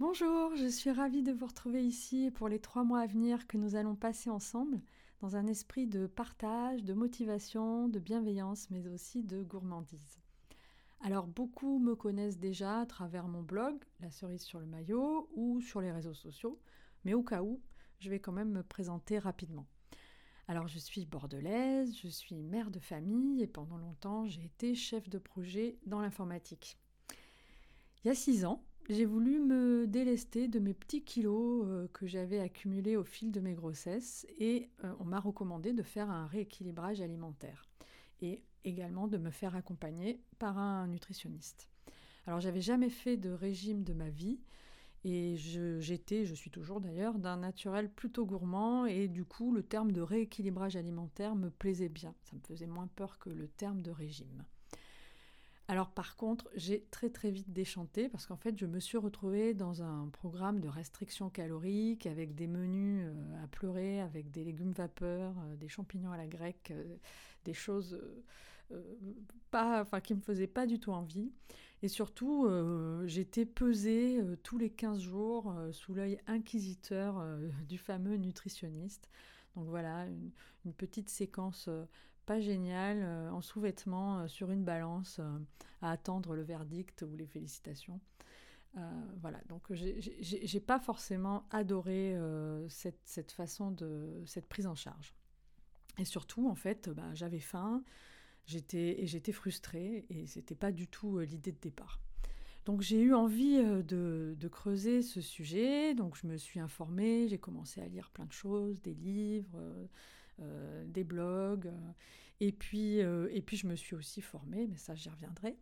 Bonjour, je suis ravie de vous retrouver ici pour les trois mois à venir que nous allons passer ensemble dans un esprit de partage, de motivation, de bienveillance, mais aussi de gourmandise. Alors beaucoup me connaissent déjà à travers mon blog, La cerise sur le maillot, ou sur les réseaux sociaux, mais au cas où, je vais quand même me présenter rapidement. Alors je suis bordelaise, je suis mère de famille et pendant longtemps j'ai été chef de projet dans l'informatique. Il y a six ans, j'ai voulu me délester de mes petits kilos euh, que j'avais accumulés au fil de mes grossesses et euh, on m'a recommandé de faire un rééquilibrage alimentaire et également de me faire accompagner par un nutritionniste. Alors j'avais jamais fait de régime de ma vie et j'étais, je, suis toujours d'ailleurs, d'un naturel plutôt gourmand et du coup le terme de rééquilibrage alimentaire me plaisait bien. Ça me faisait moins peur que le terme de régime. Alors par contre, j'ai très très vite déchanté parce qu'en fait, je me suis retrouvée dans un programme de restriction calorique avec des menus euh, à pleurer, avec des légumes vapeur, euh, des champignons à la grecque, euh, des choses pas, enfin, qui me faisaient pas du tout envie. Et surtout, j'étais pesée tous les 15 jours sous l'œil inquisiteur du fameux nutritionniste. Donc voilà, une petite séquence pas génial, euh, en sous-vêtements, euh, sur une balance, euh, à attendre le verdict ou les félicitations. voilà, donc j'ai pas forcément adoré cette, façon de cette prise en charge. Et surtout, en fait, bah, j'avais faim, j'étais et j'étais frustrée et c'était pas du tout l'idée de départ. Donc j'ai eu envie de, creuser ce sujet, donc je me suis informée, j'ai commencé à lire plein de choses, des livres, des blogs. Euh, et, puis, euh, et puis, je me suis aussi formée, mais ça, j'y reviendrai.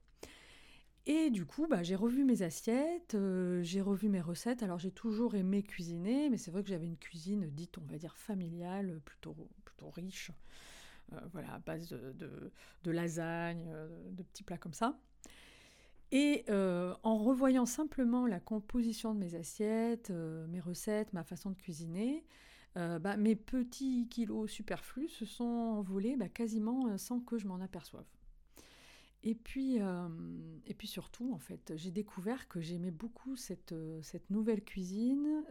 Et du coup, bah, j'ai revu mes assiettes, j'ai revu mes recettes. Alors, j'ai toujours aimé cuisiner, mais c'est vrai que j'avais une cuisine dite, on va dire, familiale, plutôt, plutôt riche. voilà, à base de, de, lasagne, de petits plats comme ça. Et en revoyant simplement la composition de mes assiettes, mes recettes, ma façon de cuisiner, euh, bah, mes petits kilos superflus se sont envolés bah, quasiment euh, sans que je m'en aperçoive. Et puis, euh, et puis surtout, en fait, j'ai découvert que j'aimais beaucoup cette, cette nouvelle cuisine,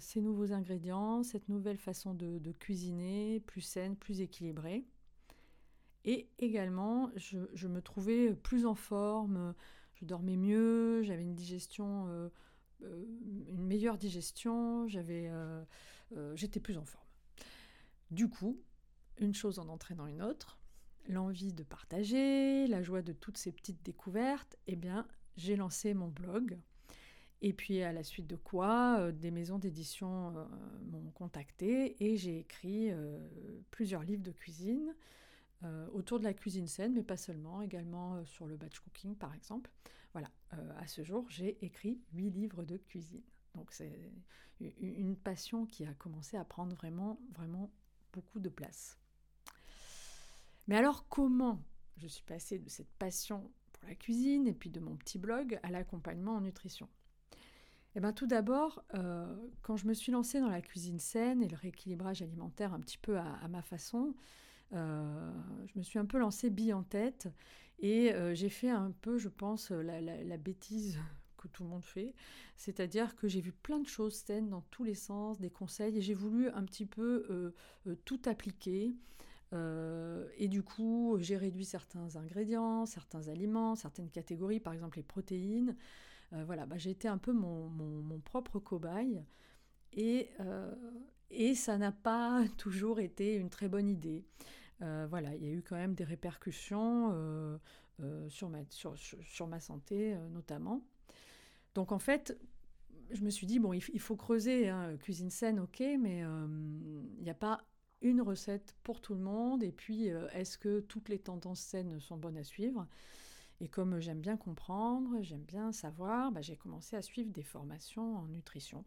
ces nouveaux ingrédients, cette nouvelle façon de, cuisiner, plus saine, plus équilibrée. Et également, je, me trouvais plus en forme, je dormais mieux, j'avais une digestion euh, une meilleure digestion, j'avais, euh, euh, j'étais plus en forme. Du coup, une chose en entraînant une autre, l'envie de partager, la joie de toutes ces petites découvertes, eh bien, j'ai lancé mon blog. Et puis à la suite de quoi, des maisons d'édition m'ont contacté et j'ai écrit plusieurs livres de cuisine autour de la cuisine saine, mais pas seulement, également sur le batch cooking par exemple. Voilà, à ce jour, j'ai écrit huit livres de cuisine. Donc c'est une passion qui a commencé à prendre vraiment, vraiment beaucoup de place. Mais alors comment je suis passée de cette passion pour la cuisine et puis de mon petit blog à l'accompagnement en nutrition? Eh bien, tout d'abord, euh, quand je me suis lancée dans la cuisine saine et le rééquilibrage alimentaire un petit peu à, ma façon, euh, je me suis un peu lancée bille en tête et euh, j'ai fait un peu, je pense, la bêtise que tout le monde fait. C'est-à-dire que j'ai vu plein de choses saines dans tous les sens, des conseils, et j'ai voulu un petit peu euh, tout appliquer. Et du coup, j'ai réduit certains ingrédients, certains aliments, certaines catégories, par exemple les protéines. voilà, bah, j'ai été un peu mon, mon, propre cobaye. Et, et ça n'a pas toujours été une très bonne idée. voilà, il y a eu quand même des répercussions sur, ma, sur, ma santé notamment. Donc en fait, je me suis dit, bon, il, faut creuser, hein, cuisine saine, ok, mais euh, il n'y a pas une recette pour tout le monde, et puis euh, est-ce que toutes les tendances saines sont bonnes à suivre? Et comme j'aime bien comprendre, j'aime bien savoir, bah, j'ai commencé à suivre des formations en nutrition.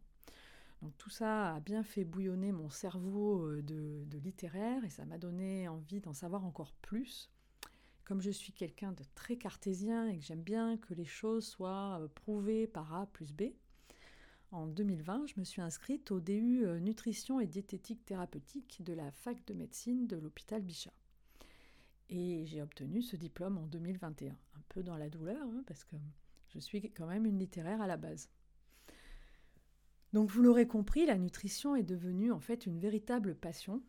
Donc tout ça a bien fait bouillonner mon cerveau euh, de littéraire, et ça m'a donné envie d'en savoir encore plus comme je suis quelqu'un de très cartésien et que j'aime bien que les choses soient euh, prouvées par A plus B, en 2020, je me suis inscrite au DU euh, Nutrition et Diététique Thérapeutique de la fac de médecine de l'hôpital Bichat. Et j'ai obtenu ce diplôme en 2021, un peu dans la douleur, hein, parce que je suis quand même une littéraire à la base. Donc vous l'aurez compris, la nutrition est devenue en fait une véritable passion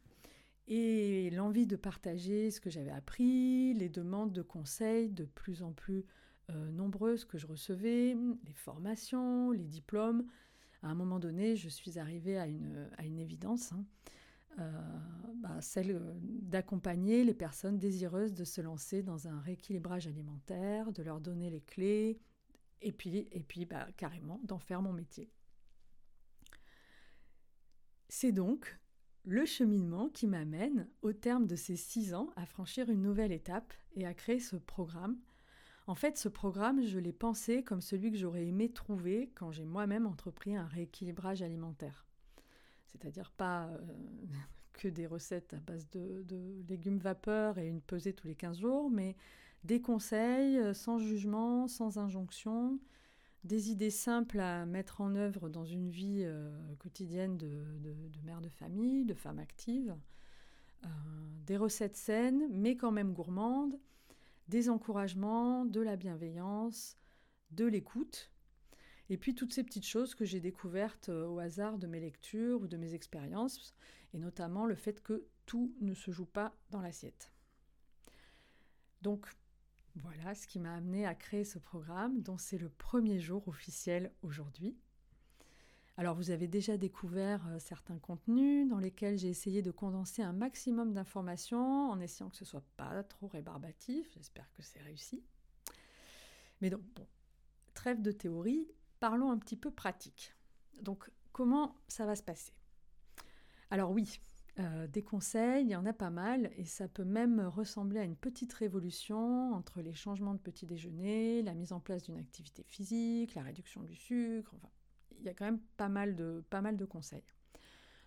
et l'envie de partager ce que j'avais appris, les demandes de conseils de plus en plus euh, nombreuses que je recevais, les formations, les diplômes. À un moment donné, je suis arrivée à une, évidence, hein. euh, bah, celle d'accompagner les personnes désireuses de se lancer dans un rééquilibrage alimentaire, de leur donner les clés, et puis, et puis bah, carrément d'en faire mon métier. C'est donc le cheminement qui m'amène, au terme de ces six ans, à franchir une nouvelle étape et à créer ce programme. En fait, ce programme, je l'ai pensé comme celui que j'aurais aimé trouver quand j'ai moi-même entrepris un rééquilibrage alimentaire. C'est-à-dire pas euh, que des recettes à base de, de, légumes vapeur et une pesée tous les 15 jours, mais des conseils euh, sans jugement, sans injonction, des idées simples à mettre en œuvre dans une vie euh, quotidienne de, mère de famille, de femme active, euh, des recettes saines mais quand même gourmandes, des encouragements, de la bienveillance, de l'écoute, et puis toutes ces petites choses que j'ai découvertes euh, au hasard de mes lectures ou de mes expériences, et notamment le fait que tout ne se joue pas dans l'assiette. Donc voilà ce qui m'a amené à créer ce programme dont c'est le premier jour officiel aujourd'hui. Alors vous avez déjà découvert euh, certains contenus dans lesquels j'ai essayé de condenser un maximum d'informations en essayant que ce soit pas trop rébarbatif. J'espère que c'est réussi. Mais donc bon, trêve de théorie, parlons un petit peu pratique. Donc comment ça va se passer? Alors oui, euh, des conseils, il y en a pas mal, et ça peut même ressembler à une petite révolution entre les changements de petit déjeuner, la mise en place d'une activité physique, la réduction du sucre, enfin, il y a quand même pas mal de, conseils.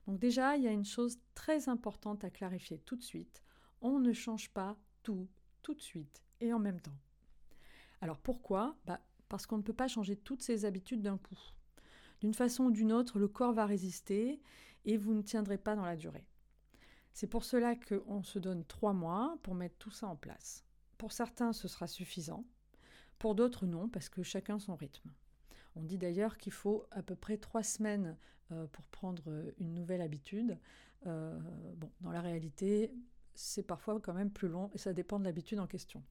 Donc déjà, il y a une chose très importante à clarifier tout de suite, on ne change pas tout, tout de suite et en même temps. Alors pourquoi? Bah, Parce qu'on ne peut pas changer toutes ses habitudes d'un coup. D'une façon ou d'une autre, le corps va résister et vous ne tiendrez pas dans la durée. C'est pour cela qu'on se donne trois mois pour mettre tout ça en place. Pour certains, ce sera suffisant. Pour d'autres, non, parce que chacun son rythme. On dit d'ailleurs qu'il faut à peu près trois semaines euh, pour prendre une nouvelle habitude. Euh, dans la réalité, c'est parfois quand même plus long et ça dépend de l'habitude en question.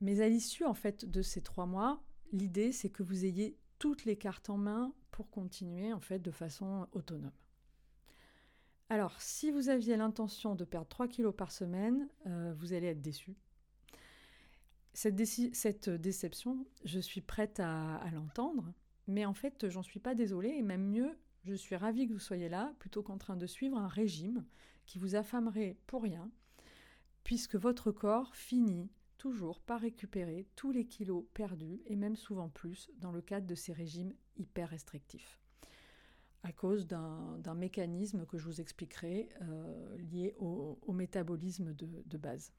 Mais à l'issue en fait de ces trois mois, l'idée c'est que vous ayez toutes les cartes en main pour continuer en fait de façon autonome. Alors, si vous aviez l'intention de perdre 3 kilos par semaine, euh, vous allez être déçu. Cette, déception, je suis prête à, l'entendre, mais en fait, j'en suis pas désolée, et même mieux, je suis ravie que vous soyez là, plutôt qu'en train de suivre un régime qui vous affamerait pour rien, puisque votre corps finit toujours par récupérer tous les kilos perdus, et même souvent plus, dans le cadre de ces régimes hyper restrictifs à cause d'un mécanisme que je vous expliquerai euh, lié au, métabolisme de, base.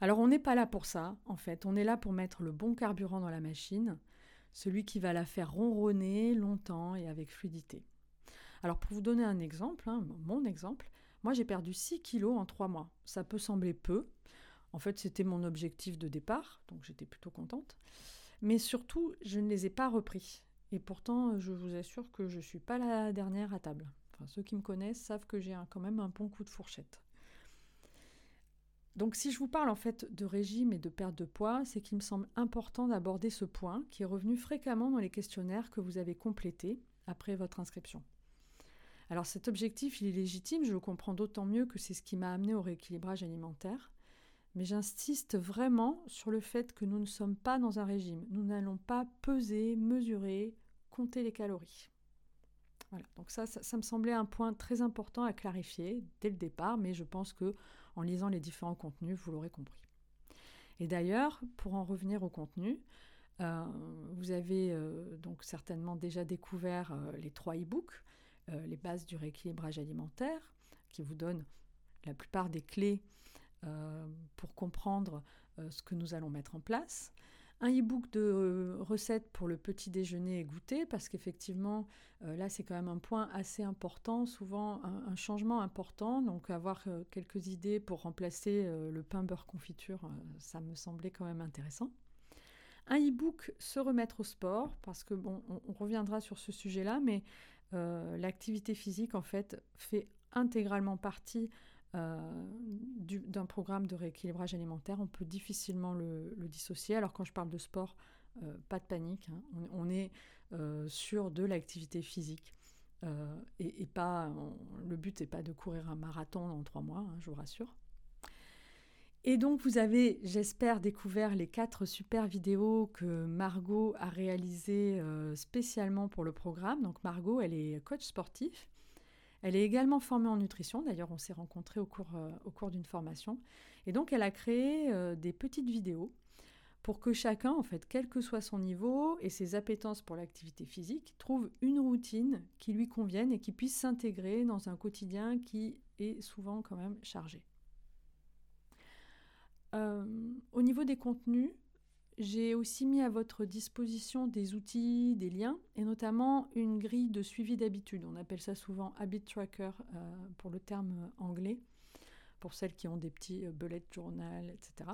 Alors on n'est pas là pour ça, en fait, on est là pour mettre le bon carburant dans la machine, celui qui va la faire ronronner longtemps et avec fluidité. Alors pour vous donner un exemple, hein, mon exemple, moi j'ai perdu 6 kilos en 3 mois. Ça peut sembler peu, en fait c'était mon objectif de départ, donc j'étais plutôt contente, mais surtout je ne les ai pas repris. Et pourtant, je vous assure que je ne suis pas la dernière à table. Ceux qui me connaissent savent que j'ai quand même un bon coup de fourchette. Donc si je vous parle en fait de régime et de perte de poids, c'est qu'il me semble important d'aborder ce point qui est revenu fréquemment dans les questionnaires que vous avez complétés après votre inscription. Alors cet objectif, il est légitime, je le comprends d'autant mieux que c'est ce qui m'a amené au rééquilibrage alimentaire. Mais j'insiste vraiment sur le fait que nous ne sommes pas dans un régime. Nous n'allons pas peser, mesurer, compter les calories. Voilà, donc ça, ça, me semblait un point très important à clarifier dès le départ, mais je pense que en lisant les différents contenus, vous l'aurez compris. Et d'ailleurs, pour en revenir au contenu, euh, vous avez euh, donc certainement déjà découvert euh, les trois e-books, les bases du rééquilibrage alimentaire, qui vous donnent la plupart des clés pour comprendre euh, ce que nous allons mettre en place. Un e-book de euh, recettes pour le petit déjeuner et goûter, parce qu'effectivement, là, c'est quand même un point assez important, souvent un, changement important. Donc, avoir quelques idées pour remplacer le pain beurre confiture, ça me semblait quand même intéressant. Un e-book se remettre au sport, parce que bon, on, reviendra sur ce sujet-là, mais euh, l'activité physique en fait fait intégralement partie euh, d'un programme de rééquilibrage alimentaire. On peut difficilement le, dissocier. Alors quand je parle de sport, euh, pas de panique. Hein. On, est sur de l'activité physique. Et, pas, le but n'est pas de courir un marathon en trois mois, hein, je vous rassure. Et donc vous avez, j'espère, découvert les quatre super vidéos que Margot a réalisées euh, spécialement pour le programme. Donc Margot, elle est coach sportif. Elle est également formée en nutrition. D'ailleurs, on s'est rencontrés au cours, euh, d'une formation. Et donc, elle a créé euh, des petites vidéos pour que chacun, en fait, quel que soit son niveau et ses appétences pour l'activité physique, trouve une routine qui lui convienne et qui puisse s'intégrer dans un quotidien qui est souvent quand même chargé. Euh, au niveau des contenus, j'ai aussi mis à votre disposition des outils, des liens, et notamment une grille de suivi d'habitude. On appelle ça souvent Habit Tracker euh, pour le terme anglais, pour celles qui ont des petits euh, bullet journal, etc.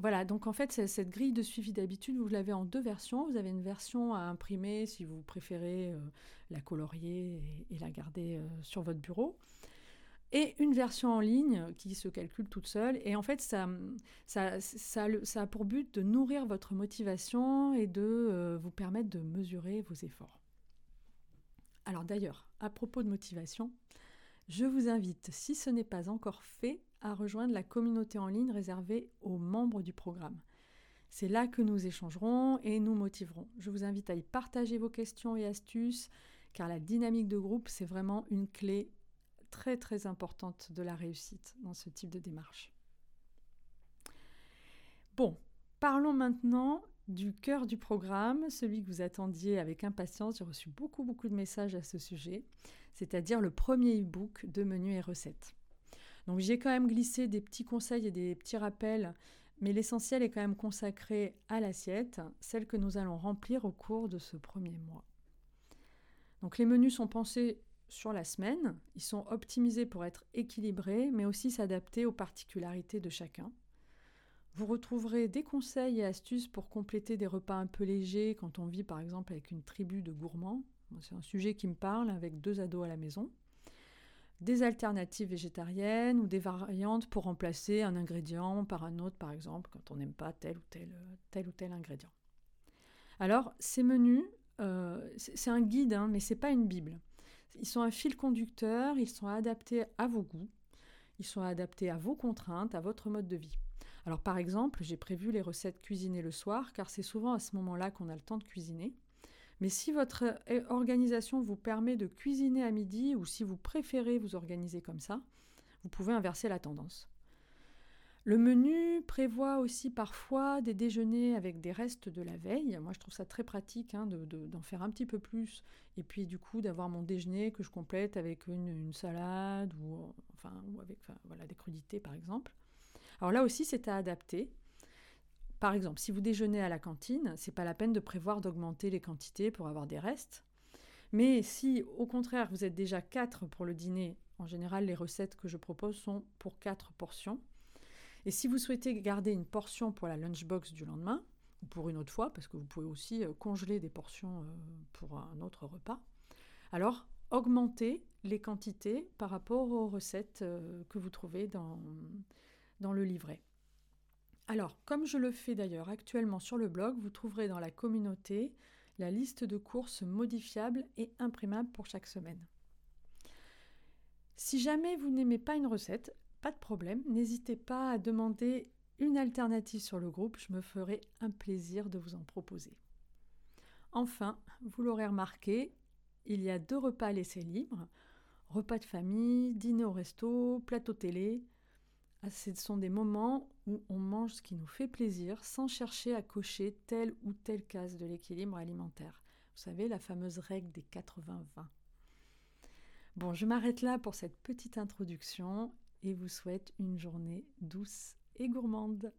voilà, donc en fait, cette grille de suivi d'habitude, vous l'avez en deux versions. Vous avez une version à imprimer si vous préférez la colorier et, la garder sur votre bureau et une version en ligne qui se calcule toute seule. Et en fait, ça, a pour but de nourrir votre motivation et de euh, vous permettre de mesurer vos efforts. Alors d'ailleurs, à propos de motivation, je vous invite, si ce n'est pas encore fait, à rejoindre la communauté en ligne réservée aux membres du programme. C'est là que nous échangerons et nous motiverons. Je vous invite à y partager vos questions et astuces, car la dynamique de groupe, c'est vraiment une clé très très importante de la réussite dans ce type de démarche. Bon, parlons maintenant du cœur du programme, celui que vous attendiez avec impatience. J'ai reçu beaucoup beaucoup de messages à ce sujet, c'est-à-dire le premier e-book de menus et recettes. Donc j'ai quand même glissé des petits conseils et des petits rappels, mais l'essentiel est quand même consacré à l'assiette, celle que nous allons remplir au cours de ce premier mois. Donc les menus sont pensés sur la semaine. Ils sont optimisés pour être équilibrés, mais aussi s'adapter aux particularités de chacun. Vous retrouverez des conseils et astuces pour compléter des repas un peu légers quand on vit par exemple avec une tribu de gourmands. C'est un sujet qui me parle avec deux ados à la maison. Des alternatives végétariennes ou des variantes pour remplacer un ingrédient par un autre par exemple quand on n'aime pas tel ou tel, tel ingrédient. Alors ces menus, euh, c'est un guide, hein, mais ce n'est pas une Bible. Ils sont un fil conducteur, ils sont adaptés à vos goûts, ils sont adaptés à vos contraintes, à votre mode de vie. Alors par exemple, j'ai prévu les recettes cuisinées le soir, car c'est souvent à ce moment-là qu'on a le temps de cuisiner. Mais si votre euh, organisation vous permet de cuisiner à midi, ou si vous préférez vous organiser comme ça, vous pouvez inverser la tendance. Le menu prévoit aussi parfois des déjeuners avec des restes de la veille. Moi, je trouve ça très pratique hein, d'en faire un petit peu plus. Et puis, du coup, d'avoir mon déjeuner que je complète avec une, salade ou, enfin, ou avec voilà, des crudités, par exemple. Alors là aussi, c'est à adapter. Par exemple, si vous déjeunez à la cantine, c'est pas la peine de prévoir d'augmenter les quantités pour avoir des restes. Mais si, au contraire, vous êtes déjà 4 pour le dîner, en général, les recettes que je propose sont pour 4 portions. Et si vous souhaitez garder une portion pour la lunchbox du lendemain, ou pour une autre fois, parce que vous pouvez aussi euh, congeler des portions euh, pour un autre repas, alors augmentez les quantités par rapport aux recettes euh, que vous trouvez dans, dans le livret. Alors, comme je le fais d'ailleurs actuellement sur le blog, vous trouverez dans la communauté la liste de courses modifiables et imprimables pour chaque semaine. Si jamais vous n'aimez pas une recette, de problème, n'hésitez pas à demander une alternative sur le groupe, je me ferai un plaisir de vous en proposer. Enfin, vous l'aurez remarqué, il y a deux repas laissés libres, repas de famille, dîner au resto, plateau télé. Ah, ce sont des moments où on mange ce qui nous fait plaisir sans chercher à cocher telle ou telle case de l'équilibre alimentaire. Vous savez, la fameuse règle des 80-20. Bon, je m'arrête là pour cette petite introduction et vous souhaite une journée douce et gourmande.